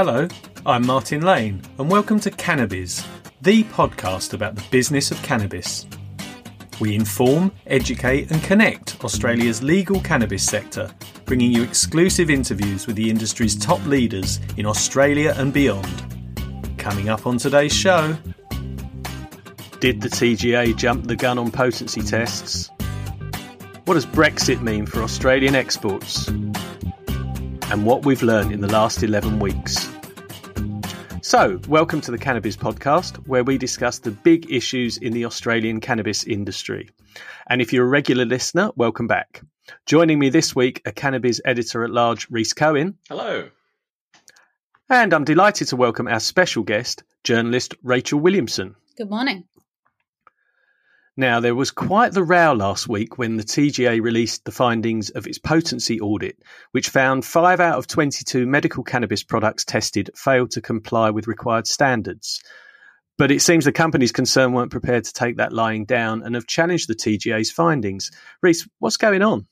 Hello, I'm Martin Lane, and welcome to Cannabiz, the podcast about the business of cannabis. We inform, educate, and connect Australia's legal cannabis sector, bringing you exclusive interviews with the industry's top leaders in Australia and beyond. Coming up on today's show. Did the TGA jump the gun on potency tests? What does Brexit mean for Australian exports? And what we've learned in the last 11 weeks. So, welcome to the Cannabiz Podcast, where we discuss the big issues in the Australian cannabis industry. And if you're a regular listener, welcome back. Joining me this week, a Cannabiz editor at large, Rhys Cohen. Hello. And I'm delighted to welcome our special guest, journalist Rachel Williamson. Good morning. Now, there was quite the row last week when the TGA released the findings of its potency audit, which found 5 out of 22 medical cannabis products tested failed to comply with required standards. But it seems the companies concerned weren't prepared to take that lying down and have challenged the TGA's findings. Rhys, what's going on?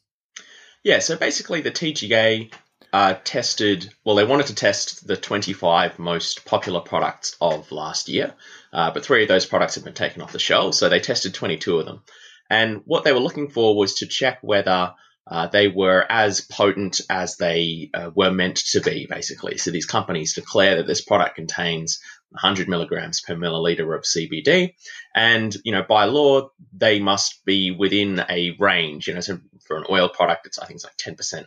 Yeah, so basically the TGA uh, tested, well, they wanted to test the 25 most popular products of last year, uh, but three of those products had been taken off the shelves, so they tested 22 of them. And what they were looking for was to check whether uh, they were as potent as they uh, were meant to be, basically. So these companies declare that this product contains 100 milligrams per milliliter of CBD, and you know by law they must be within a range. You know, so for an oil product, it's I think it's like 10 percent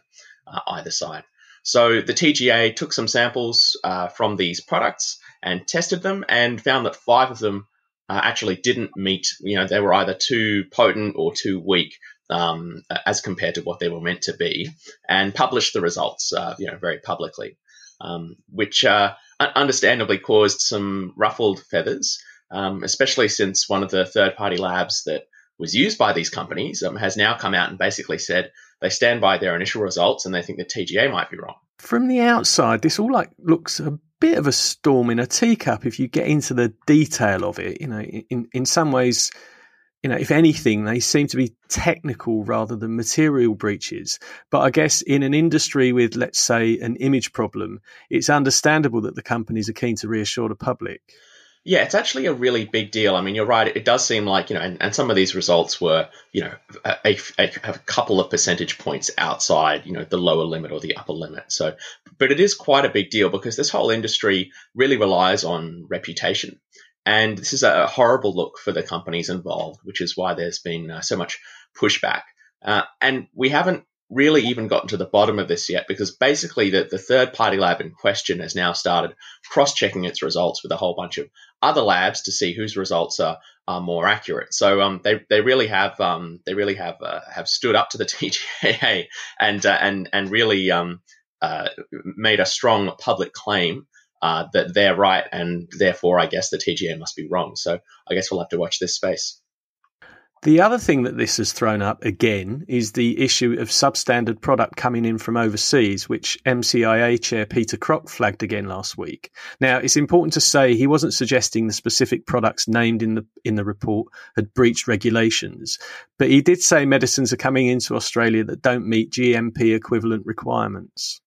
uh, either side. So the TGA took some samples uh, from these products and tested them and found that five of them uh, actually didn't meet, you know, they were either too potent or too weak um, as compared to what they were meant to be, and published the results, uh, you know, very publicly, um, which uh, understandably caused some ruffled feathers, um, especially since one of the third party labs that was used by these companies um, has now come out and basically said they stand by their initial results and they think the TGA might be wrong. From the outside, this all like looks a bit of a storm in a teacup if you get into the detail of it. You know, in in some ways, you know, if anything, they seem to be technical rather than material breaches. But I guess in an industry with, let's say, an image problem, it's understandable that the companies are keen to reassure the public. Yeah, it's actually a really big deal. I mean, you're right. It does seem like, you know, and, and some of these results were, you know, a, a, a, couple of percentage points outside, you know, the lower limit or the upper limit. So, but it is quite a big deal because this whole industry really relies on reputation. And this is a horrible look for the companies involved, which is why there's been uh, so much pushback. Uh, and we haven't really even gotten to the bottom of this yet because basically the, the third party lab in question has now started cross checking its results with a whole bunch of other labs to see whose results are, are more accurate. So um, they, they really have um, they really have uh, have stood up to the TGA and uh, and and really um, uh, made a strong public claim uh, that they're right and therefore I guess the TGA must be wrong. So I guess we'll have to watch this space. The other thing that this has thrown up again is the issue of substandard product coming in from overseas, which MCIA chair Peter Crock flagged again last week. Now, it's important to say he wasn't suggesting the specific products named in the in the report had breached regulations, but he did say medicines are coming into Australia that don't meet GMP equivalent requirements.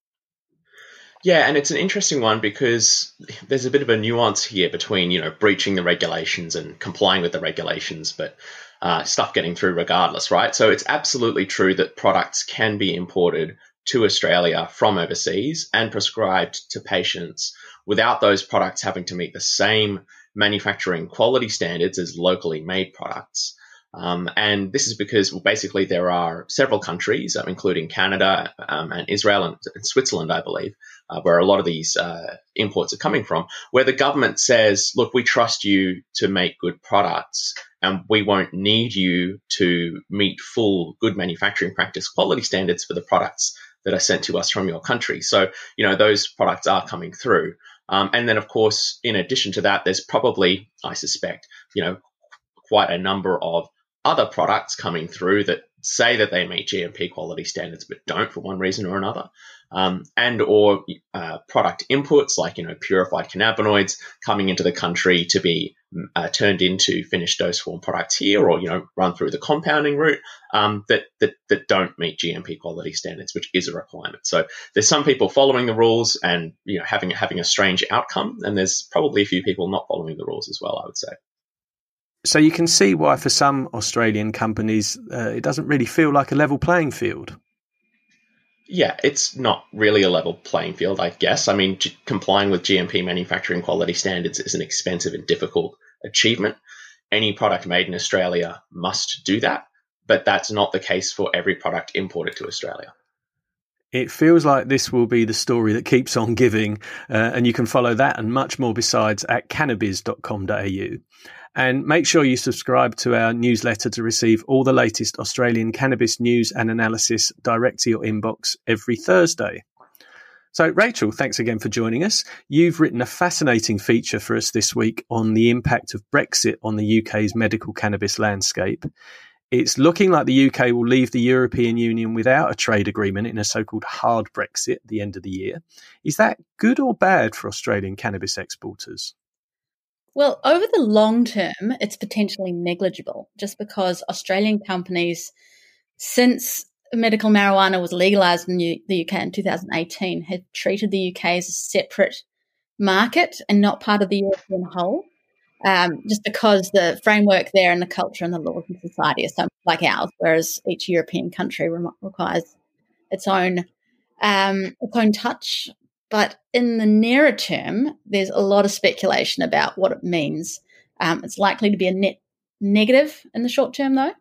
Yeah, and it's an interesting one because there's a bit of a nuance here between, you know, breaching the regulations and complying with the regulations, but uh, stuff getting through regardless, right? So it's absolutely true that products can be imported to Australia from overseas and prescribed to patients without those products having to meet the same manufacturing quality standards as locally made products. Um, and this is because well, basically there are several countries, um, including Canada um, and Israel and, and, Switzerland, I believe, uh, where a lot of these uh, imports are coming from, where the government says, look, we trust you to make good products and we won't need you to meet full good manufacturing practice quality standards for the products that are sent to us from your country. So, you know, those products are coming through. Um, and then, of course, in addition to that, there's probably, I suspect, you know, quite a number of other products coming through that say that they meet GMP quality standards but don't for one reason or another, um, and or uh, product inputs like you know purified cannabinoids coming into the country to be uh, turned into finished dose form products here, or you know, run through the compounding route um, that, that that don't meet GMP quality standards, which is a requirement. So there's some people following the rules and you know having having a strange outcome, and there's probably a few people not following the rules as well. I would say. So you can see why, for some Australian companies, uh, it doesn't really feel like a level playing field. Yeah, it's not really a level playing field, I guess. I mean, g- complying with GMP manufacturing quality standards is an expensive and difficult achievement. Any product made in Australia must do that, but that's not the case for every product imported to Australia. It feels like this will be the story that keeps on giving, uh, and you can follow that and much more besides at cannabiz.com.au. And make sure you subscribe to our newsletter to receive all the latest Australian cannabis news and analysis direct to your inbox every Thursday. So, Rachel, thanks again for joining us. You've written a fascinating feature for us this week on the impact of Brexit on the UK's medical cannabis landscape. It's looking like the UK will leave the European Union without a trade agreement in a so called hard Brexit at the end of the year. Is that good or bad for Australian cannabis exporters? Well, over the long term, it's potentially negligible just because Australian companies, since medical marijuana was legalized in the UK in 2018, have treated the UK as a separate market and not part of the European whole. Um, just because the framework there and the culture and the laws and society are so like ours, whereas each European country re- requires its own um, its own touch but in the nearer term, there's a lot of speculation about what it means. Um, it's likely to be a net negative in the short term, though.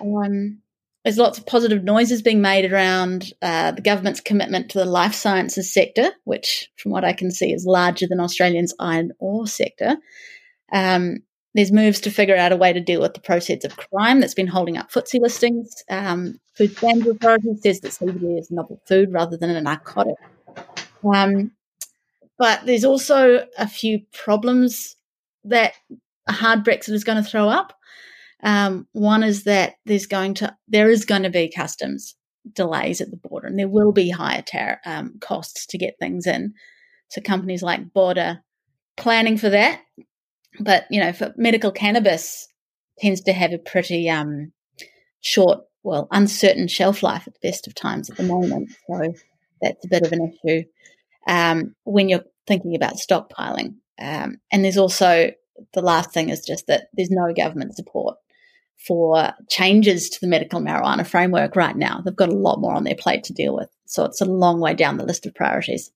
Um, there's lots of positive noises being made around uh, the government's commitment to the life sciences sector, which, from what I can see, is larger than Australia's iron ore sector. Um, there's moves to figure out a way to deal with the proceeds of crime that's been holding up FTSE listings. Um, Food Standards Authority says that CBD is novel food rather than a narcotic. Um, but there's also a few problems that a hard Brexit is going to throw up. Um, one is that there's going to there is going to be customs delays at the border, and there will be higher tar- um, costs to get things in. So companies like Border planning for that. But you know, for medical cannabis tends to have a pretty um, short, well, uncertain shelf life at the best of times at the moment. So that's a bit of an issue um, when you're thinking about stockpiling. Um, and there's also the last thing is just that there's no government support for changes to the medical marijuana framework right now. They've got a lot more on their plate to deal with. So it's a long way down the list of priorities.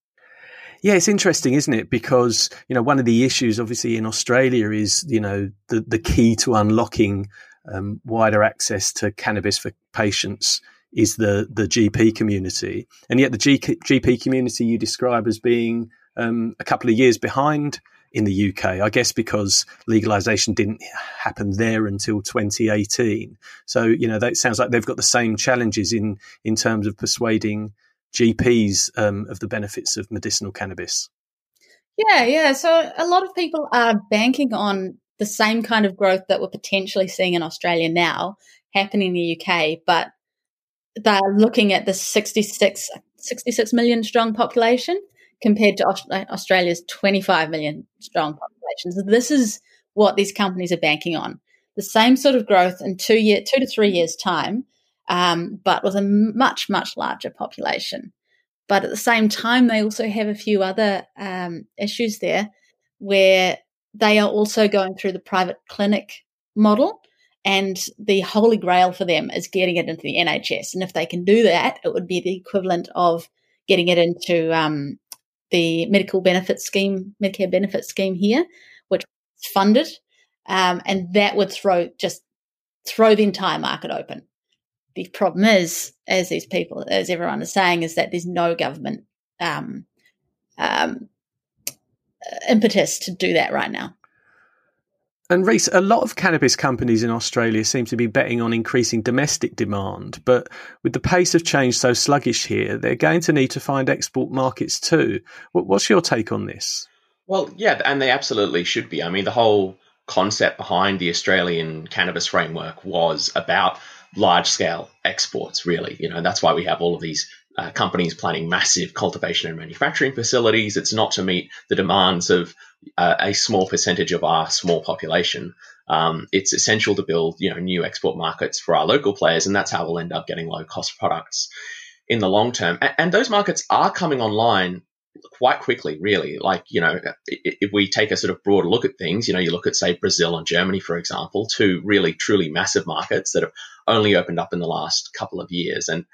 Yeah, it's interesting, isn't it? Because, you know, one of the issues obviously in Australia is, you know, the, the key to unlocking um, wider access to cannabis for patients is the the GP community, and yet the G- GP community you describe as being um, a couple of years behind in the UK. I guess because legalization didn't happen there until 2018. So you know that sounds like they've got the same challenges in in terms of persuading GPs um, of the benefits of medicinal cannabis. Yeah, yeah. So a lot of people are banking on the same kind of growth that we're potentially seeing in Australia now happening in the UK, but they're looking at the 66, 66 million strong population compared to Australia's 25 million strong population. So this is what these companies are banking on. The same sort of growth in two year, two to three years time, um, but with a much, much larger population. But at the same time, they also have a few other um, issues there where they are also going through the private clinic model and the holy grail for them is getting it into the NHS. And if they can do that, it would be the equivalent of getting it into um, the medical benefit scheme, Medicare benefit scheme here, which is funded, um, and that would throw just throw the entire market open. The problem is, as these people, as everyone is saying, is that there's no government um, um impetus to do that right now. And Rhys, a lot of cannabis companies in Australia seem to be betting on increasing domestic demand, but with the pace of change so sluggish here, they're going to need to find export markets too. What's your take on this? Well, yeah, and they absolutely should be. I mean, the whole concept behind the Australian cannabis framework was about large scale exports, really. You know, that's why we have all of these uh, companies planning massive cultivation and manufacturing facilities. It's not to meet the demands of a, small percentage of our small population, um, it's essential to build you know new export markets for our local players, and that's how we'll end up getting low cost products in the long term. And, and those markets are coming online quite quickly, really. Like, you know, if we take a sort of broad look at things, you know, you look at, say, Brazil and Germany, for example, two really, truly massive markets that have only opened up in the last couple of years. And,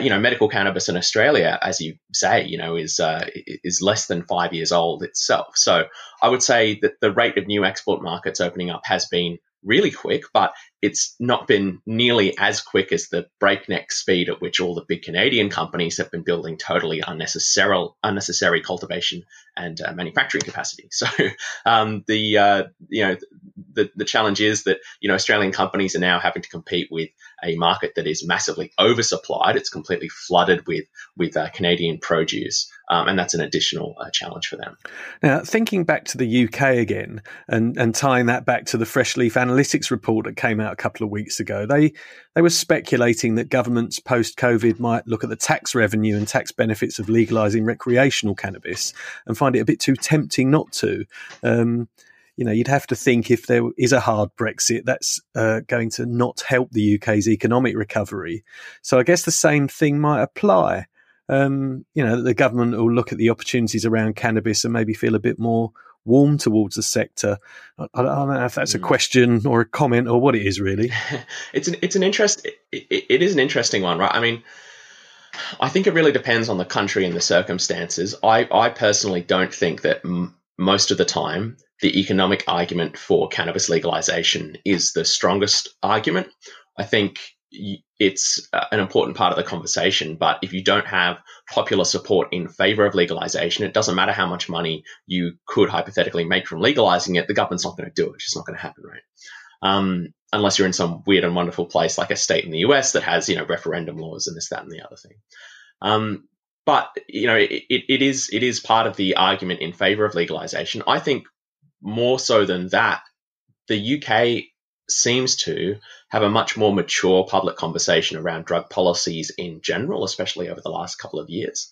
you know, medical cannabis in Australia, as you say, you know, is uh, is less than five years old itself. So I would say that the rate of new export markets opening up has been really quick, but it's not been nearly as quick as the breakneck speed at which all the big Canadian companies have been building totally unnecessary, unnecessary cultivation and uh, manufacturing capacity. So um, the uh, you know the the challenge is that you know Australian companies are now having to compete with a market that is massively oversupplied. It's completely flooded with with uh, Canadian produce, um, and that's an additional uh, challenge for them. Now, thinking back to the UK again, and and tying that back to the Fresh Leaf Analytics report that came out a couple of weeks ago, they they were speculating that governments post COVID might look at the tax revenue and tax benefits of legalising recreational cannabis and find it a bit too tempting not to. Um, you know, you'd have to think if there is a hard Brexit, that's uh, going to not help the UK's economic recovery. So I guess the same thing might apply. Um, you know, the government will look at the opportunities around cannabis and maybe feel a bit more warm towards the sector. I, I don't know if that's a hmm. question or a comment or what it is really. it's an it's an interest. It, it is an interesting one, right? I mean. I think it really depends on the country and the circumstances. I, I personally don't think that m- most of the time the economic argument for cannabis legalization is the strongest argument. I think it's uh, an important part of the conversation, but if you don't have popular support in favor of legalization, it doesn't matter how much money you could hypothetically make from legalizing it, the government's not going to do it. It's just not going to happen, right? Um, unless you're in some weird and wonderful place like a state in the US that has, you know, referendum laws and this, that, and the other thing. Um, but you know, it, it is it is part of the argument in favor of legalization. I think more so than that, the UK seems to have a much more mature public conversation around drug policies in general, especially over the last couple of years.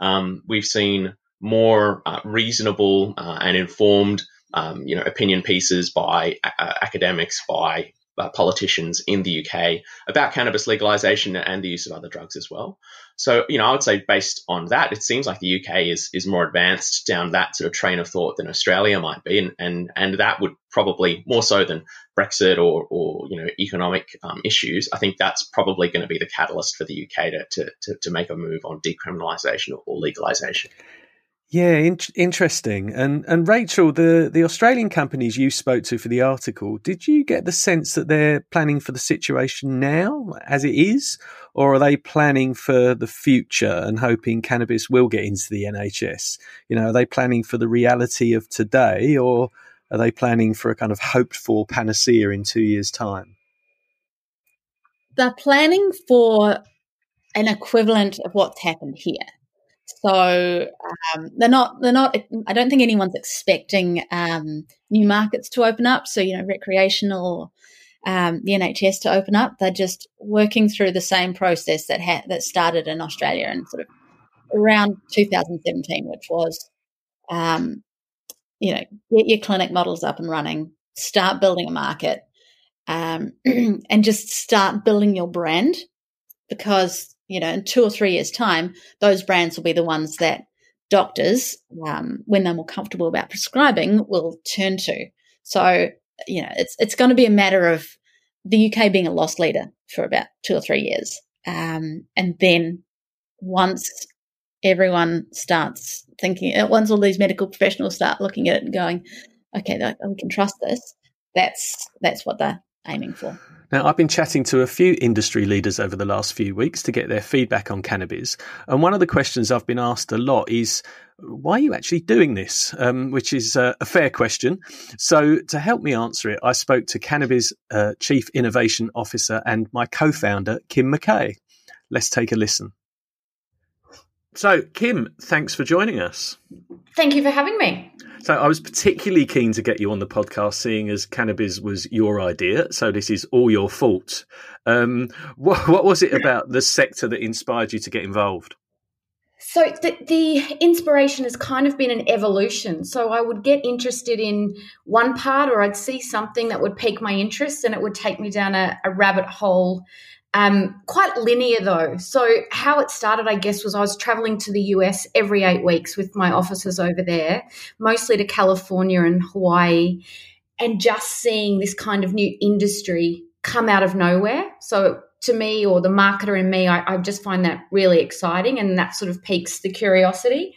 Um, we've seen more uh, reasonable uh, and informed, um, you know, opinion pieces by uh, academics, by uh, politicians in the UK about cannabis legalization and the use of other drugs as well. So, you know, I would say based on that, it seems like the UK is is more advanced down that sort of train of thought than Australia might be, and and and that would probably more so than Brexit or or you know economic um, issues. I think that's probably going to be the catalyst for the UK to to to, make a move on decriminalisation or, or legalisation. Yeah, in- interesting. And and Rachel, the the Australian companies you spoke to for the article, did you get the sense that they're planning for the situation now as it is, or are they planning for the future and hoping cannabis will get into the NHS? You know, are they planning for the reality of today, or are they planning for a kind of hoped for panacea in two years' time? They're planning for an equivalent of what's happened here. So um, they're not they're not. I don't think anyone's expecting um, new markets to open up. So you know, recreational, um, the NHS to open up. They're just working through the same process that ha- that started in Australia and sort of around 2017, which was, um, you know, get your clinic models up and running, start building a market, um, and just start building your brand because you know, in two or three years' time, those brands will be the ones that doctors, um, when they're more comfortable about prescribing, will turn to. So, you know, it's it's going to be a matter of the UK being a loss leader for about two or three years, um, and then once everyone starts thinking, uh, once all these medical professionals start looking at it and going, okay, we can trust this. That's that's what they're aiming for. Now, I've been chatting to a few industry leaders over the last few weeks to get their feedback on cannabis. And one of the questions I've been asked a lot is, why are you actually doing this? Um, which is uh, a fair question. So, to help me answer it, I spoke to Cannabiz uh, Chief Innovation Officer and my co founder, Kim McKay. Let's take a listen. So, Kim, thanks for joining us. Thank you for having me. So I was particularly keen to get you on the podcast, seeing as Cannabiz was your idea. So this is all your fault. Um, what, what was it about the sector that inspired you to get involved? So the, the, inspiration has kind of been an evolution. So I would get interested in one part, or I'd see something that would pique my interest, and it would take me down a, a rabbit hole. Um, quite linear though. So how it started, I guess, was I was traveling to the US every eight weeks with my offices over there, mostly to California and Hawaii, and just seeing this kind of new industry come out of nowhere. So to me or the marketer in me, I, I just find that really exciting and that sort of piques the curiosity.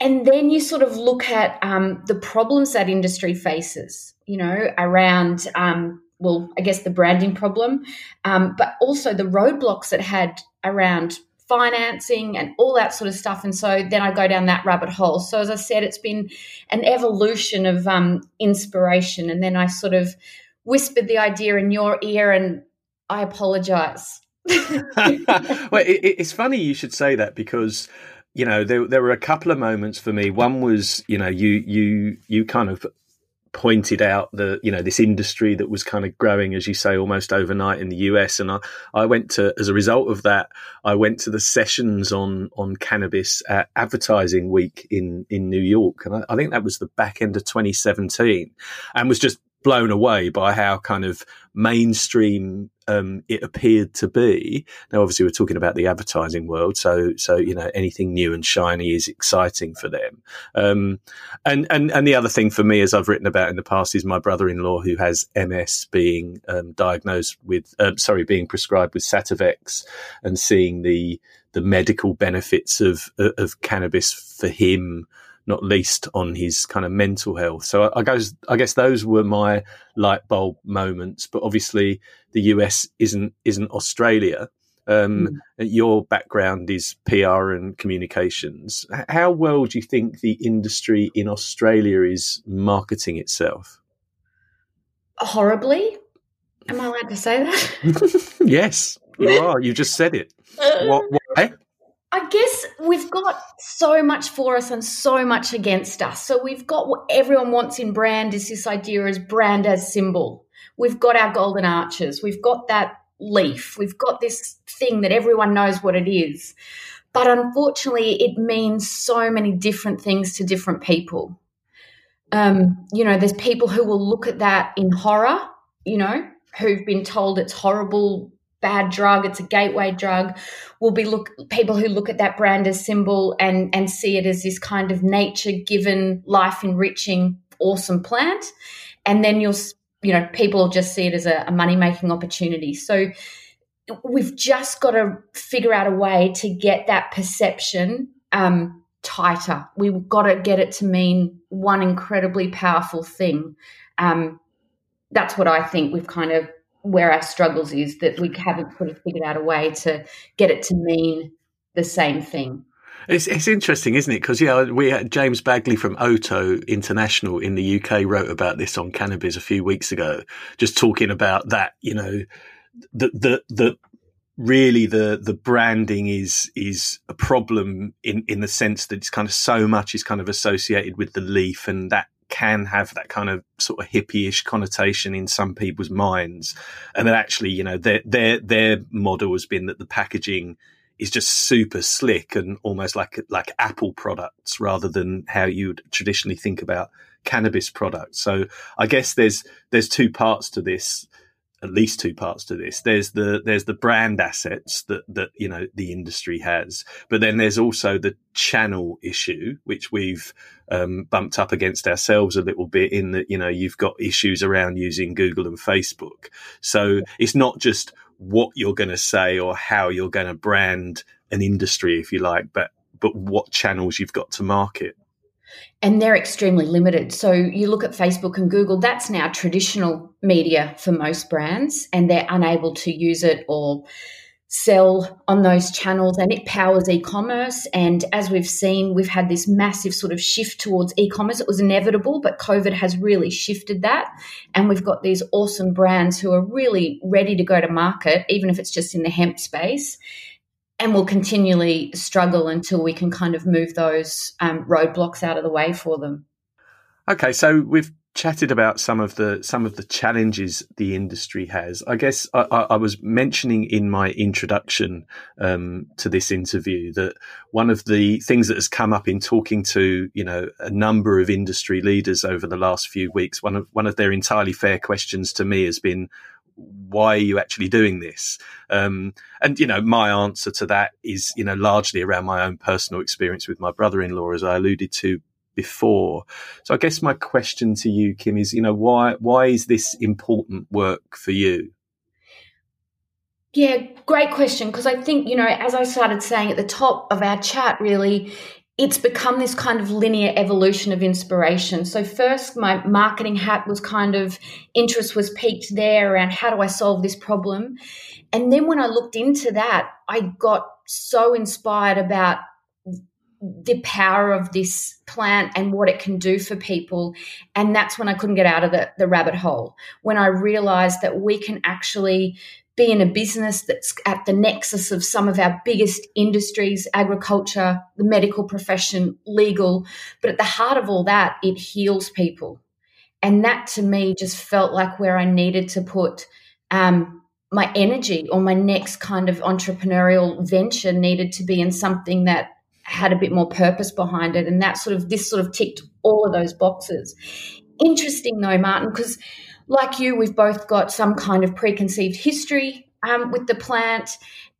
And then you sort of look at um, the problems that industry faces, you know, around, um, well, I guess the branding problem, um, but also the roadblocks it had around financing and all that sort of stuff. And so then I go down that rabbit hole. So as I said, it's been an evolution of um, inspiration. And then I sort of whispered the idea in your ear and I apologize. well, it, it's funny you should say that because you know there there were a couple of moments for me. One was you know you you you kind of pointed out the you know this industry that was kind of growing as you say almost overnight in the US and I, I went to as a result of that I went to the sessions on on cannabis at advertising week in in New York. And I, I think that was the back end of 2017 and was just blown away by how kind of mainstream um, it appeared to be. Now, obviously, we're talking about the advertising world, so so you know anything new and shiny is exciting for them. Um, and and and the other thing for me, as I've written about in the past, is my brother-in-law who has MS being um, diagnosed with, uh, sorry, being prescribed with Sativex, and seeing the the medical benefits of of cannabis for him not least on his kind of mental health. So I, guess I guess those were my light bulb moments. But obviously, the US isn't isn't Australia. Um, mm. Your background is PR and communications. How well do you think the industry in Australia is marketing itself? Horribly. Am I allowed to say that? yes, you are. You just said it. What, why? I guess we've got so much for us and so much against us. So we've got what everyone wants in brand is this idea as brand as symbol. We've got our golden arches. We've got that leaf. We've got this thing that everyone knows what it is. But unfortunately, it means so many different things to different people. Um, you know, there's people who will look at that in horror, you know, who've been told it's horrible bad drug it's a gateway drug will be look people who look at that brand as symbol and and see it as this kind of nature given life enriching awesome plant. And then you'll you know people will just see it as a, a money making opportunity. So we've just got to figure out a way to get that perception um, tighter. We've got to get it to mean one incredibly powerful thing. Um, that's what i think we've kind of where our struggles is that we haven't sort of figured out a way to get it to mean the same thing. It's, it's interesting, isn't it? Because yeah, we had James Bagley from Oto International in the UK wrote about this on Cannabiz a few weeks ago, just talking about that. You know, the the the really the the branding is is a problem in in the sense that it's kind of so much is kind of associated with the leaf and that can have that kind of sort of hippie-ish connotation in some people's minds, and that actually, you know, their their their model has been that the packaging is just super slick and almost like like Apple products rather than how you'd traditionally think about cannabis products. So I guess there's there's two parts to this at least two parts to this. There's the there's the brand assets that that you know the industry has, but then there's also the channel issue, which we've um, bumped up against ourselves a little bit. In that you know you've got issues around using Google and Facebook, so it's not just what you're going to say or how you're going to brand an industry, if you like, but but what channels you've got to market and they're extremely limited. So you look at Facebook and Google, that's now traditional media for most brands, and they're unable to use it or sell on those channels and it powers e-commerce. And as we've seen we've had this massive sort of shift towards e-commerce. It was inevitable but covid has really shifted that. And we've got these awesome brands who are really ready to go to market even if it's just in the hemp space and we'll continually struggle until we can kind of move those um, roadblocks out of the way for them. Okay, so we've chatted about some of the some of the challenges the industry has. I guess I, I was mentioning in my introduction um, to this interview that one of the things that has come up in talking to you know a number of industry leaders over the last few weeks, one of one of their entirely fair questions to me has been. Why are you actually doing this? Um, and you know, my answer to that is, you know, largely around my own personal experience with my brother-in-law, as I alluded to before. So I guess my question to you, Kim, is you know why why is this important work for you? Yeah, great question. Because I think, you know, as I started saying at the top of our chat, really, it's become this kind of linear evolution of inspiration. So, first, my marketing hat was kind of interest was peaked there around how do I solve this problem. And then when I looked into that, I got so inspired about the power of this plant and what it can do for people. And that's when I couldn't get out of the, the rabbit hole. When I realized that we can actually be in a business that's at the nexus of some of our biggest industries agriculture, the medical profession, legal. But at the heart of all that, it heals people. And that to me just felt like where I needed to put um, my energy or my next kind of entrepreneurial venture needed to be in something that had a bit more purpose behind it. And that sort of, this sort of ticked all of those boxes. Interesting though, Martin, because like you, we've both got some kind of preconceived history um, with the plant.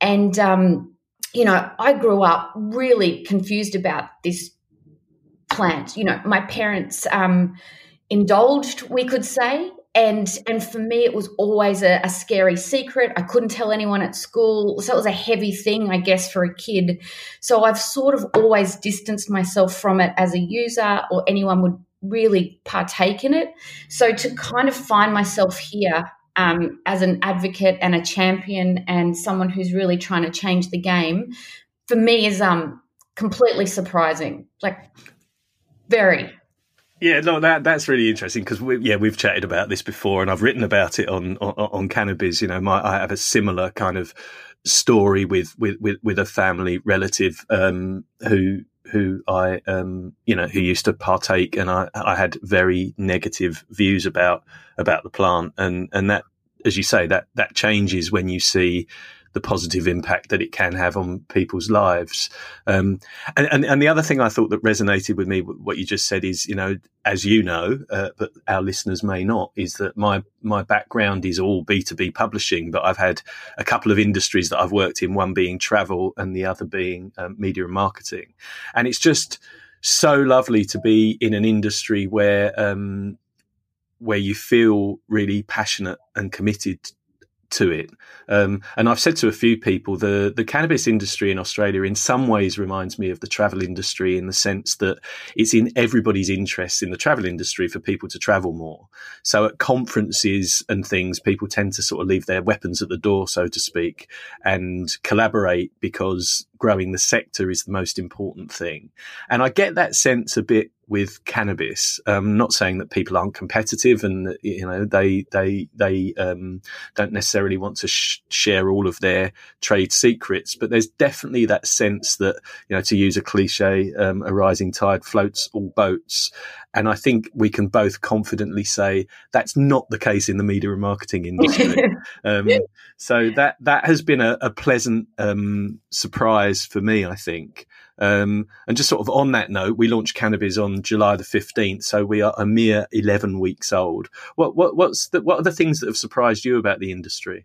And, um, you know, I grew up really confused about this plant. You know, my parents um, indulged, we could say, and and for me it was always a, a, scary secret i couldn't tell anyone at school so it was a heavy thing i guess for a kid so i've sort of always distanced myself from it as a user or anyone would really partake in it. So to kind of find myself here um, as an advocate and a champion and someone who's really trying to change the game for me is um completely surprising. Like very. Yeah, no, that that's really interesting because we, yeah, we've chatted about this before, and I've written about it on on, on Cannabiz. You know, my I have a similar kind of story with with with, with a family relative um, who who I um, you know who used to partake, and I I had very negative views about about the plant, and and that as you say that that changes when you see the positive impact that it can have on people's lives. Um, and, and, and, the other thing I thought that resonated with me, what you just said is, you know, as you know, uh, but our listeners may not, is that my, my background is all B2B publishing, but I've had a couple of industries that I've worked in, one being travel and the other being um, media and marketing. And it's just so lovely to be in an industry where, um, where you feel really passionate and committed to it. Um, and I've said to a few people, the, the cannabis industry in Australia in some ways reminds me of the travel industry in the sense that it's in everybody's interest in the travel industry for people to travel more. So at conferences and things, people tend to sort of leave their weapons at the door, so to speak, and collaborate because growing the sector is the most important thing. And I get that sense a bit with cannabis. Um, not saying that people aren't competitive and you know they they they um, don't necessarily want to sh- share all of their trade secrets, but there's definitely that sense that you know to use a cliche, um, a rising tide floats all boats. And I think we can both confidently say that's not the case in the media and marketing industry. um, so that that has been a, a pleasant um, surprise for me. I think. Um, and just sort of on that note, we launched Cannabiz on July the 15th, so we are a mere 11 weeks old. What, what, what's the, what are the things that have surprised you about the industry?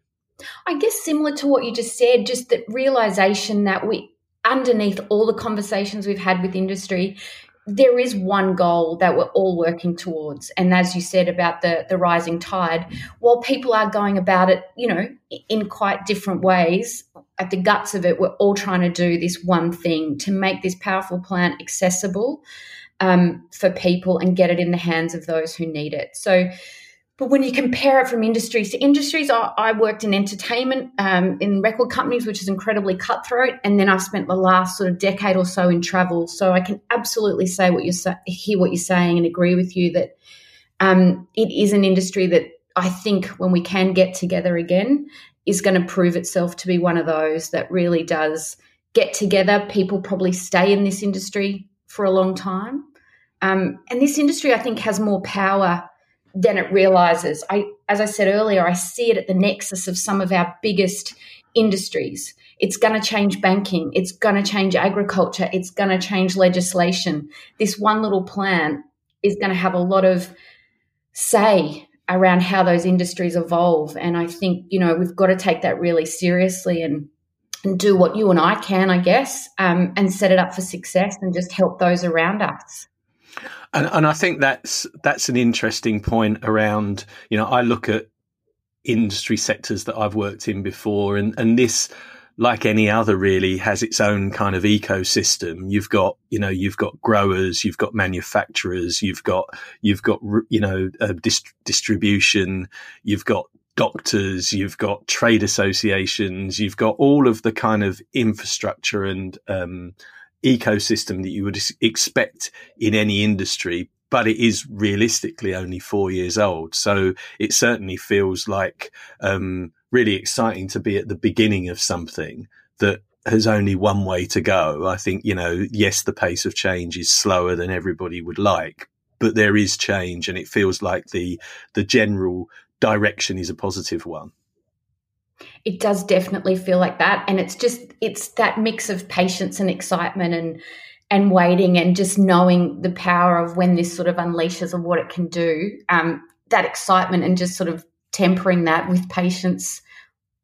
I guess similar to what you just said, just that realization that we, underneath all the conversations we've had with industry, there is one goal that we're all working towards and as you said about the the rising tide while people are going about it you know in quite different ways at the guts of it we're all trying to do this one thing to make this powerful plant accessible um, for people and get it in the hands of those who need it. So but when you compare it from industries to industries, I, I worked in entertainment, um, in record companies, which is incredibly cutthroat, and then I've spent the last sort of decade or so in travel. So I can absolutely say what you're hear what you're saying and agree with you that um, it is an industry that I think when we can get together again is going to prove itself to be one of those that really does get together. People probably stay in this industry for a long time, um, and this industry I think has more power then it realizes. I, as I said earlier, I see it at the nexus of some of our biggest industries. It's going to change banking. It's going to change agriculture. It's going to change legislation. This one little plan is going to have a lot of say around how those industries evolve. And I think, you know, we've got to take that really seriously and, and do what you and I can, I guess, um, and set it up for success and just help those around us. And, and I think that's that's an interesting point around. You know, I look at industry sectors that I've worked in before, and and this like any other really has its own kind of ecosystem you've got you know you've got growers you've got manufacturers you've got you've got you know uh, dist- distribution you've got doctors you've got trade associations you've got all of the kind of infrastructure and um, ecosystem that you would expect in any industry but it is realistically only four years old. So it certainly feels like um, really exciting to be at the beginning of something that has only one way to go. I think, you know, yes, the pace of change is slower than everybody would like, but there is change and it feels like the, the general direction is a positive one. It does definitely feel like that. And it's just, it's that mix of patience and excitement and, and waiting and just knowing the power of when this sort of unleashes and what it can do. Um, that excitement and just sort of tempering that with patience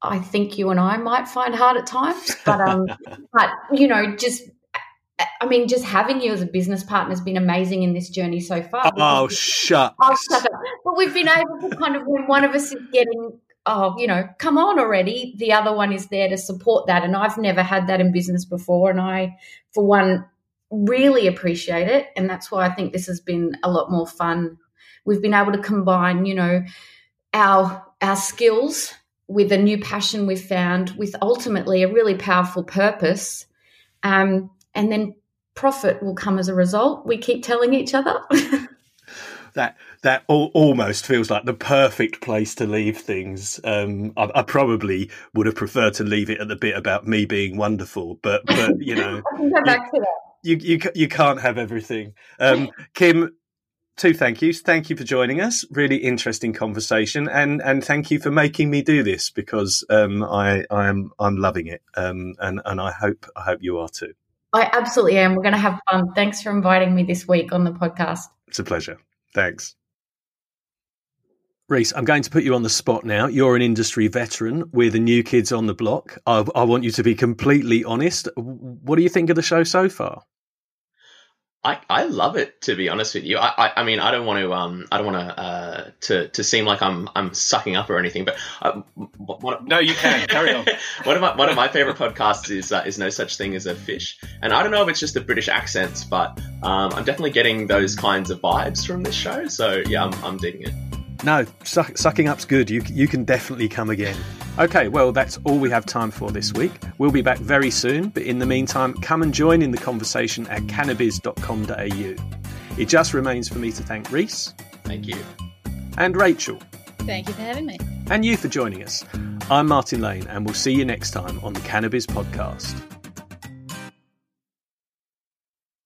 I think you and I might find hard at times. But um, but you know, just I mean, just having you as a business partner has been amazing in this journey so far. Oh, shut! Oh, shut up. But we've been able to kind of when one of us is getting oh, you know, come on already. The other one is there to support that. And I've never had that in business before. And I, for one, really appreciate it. And that's why I think this has been a lot more fun. We've been able to combine, you know, our our skills with a new passion we've found, with ultimately a really powerful purpose. Um, and then profit will come as a result. We keep telling each other. that that al- almost feels like the perfect place to leave things. Um, I, I, probably would have preferred to leave it at the bit about me being wonderful, but but you know, you, you, you you can't have everything. Um, Kim, two thank yous. Thank you for joining us. Really interesting conversation, and and thank you for making me do this because um, I I am I'm loving it, um, and and I hope I hope you are too. I absolutely am. We're going to have fun. Thanks for inviting me this week on the podcast. It's a pleasure. Thanks. Rhys, I'm going to put you on the spot now. You're an industry veteran. We're the new kids on the block. I, I want you to be completely honest. What do you think of the show so far? I, I love it to be honest with you. I, I, I mean I don't want to um I don't want to uh to to seem like I'm I'm sucking up or anything, but uh, one, no, you can carry on. one of my one of my favorite podcasts is uh, is no such thing as a fish, and I don't know if it's just the British accents, but um, I'm definitely getting those kinds of vibes from this show. So yeah, I'm I'm digging it. No, suck, sucking up's good. You you can definitely come again. Okay, well that's all we have time for this week. We'll be back very soon, but in the meantime, come and join in the conversation at cannabiz.com.au. It just remains for me to thank Rhys. Thank you. And Rachel. Thank you for having me. And you for joining us. I'm Martin Lane, and we'll see you next time on the Cannabiz Podcast.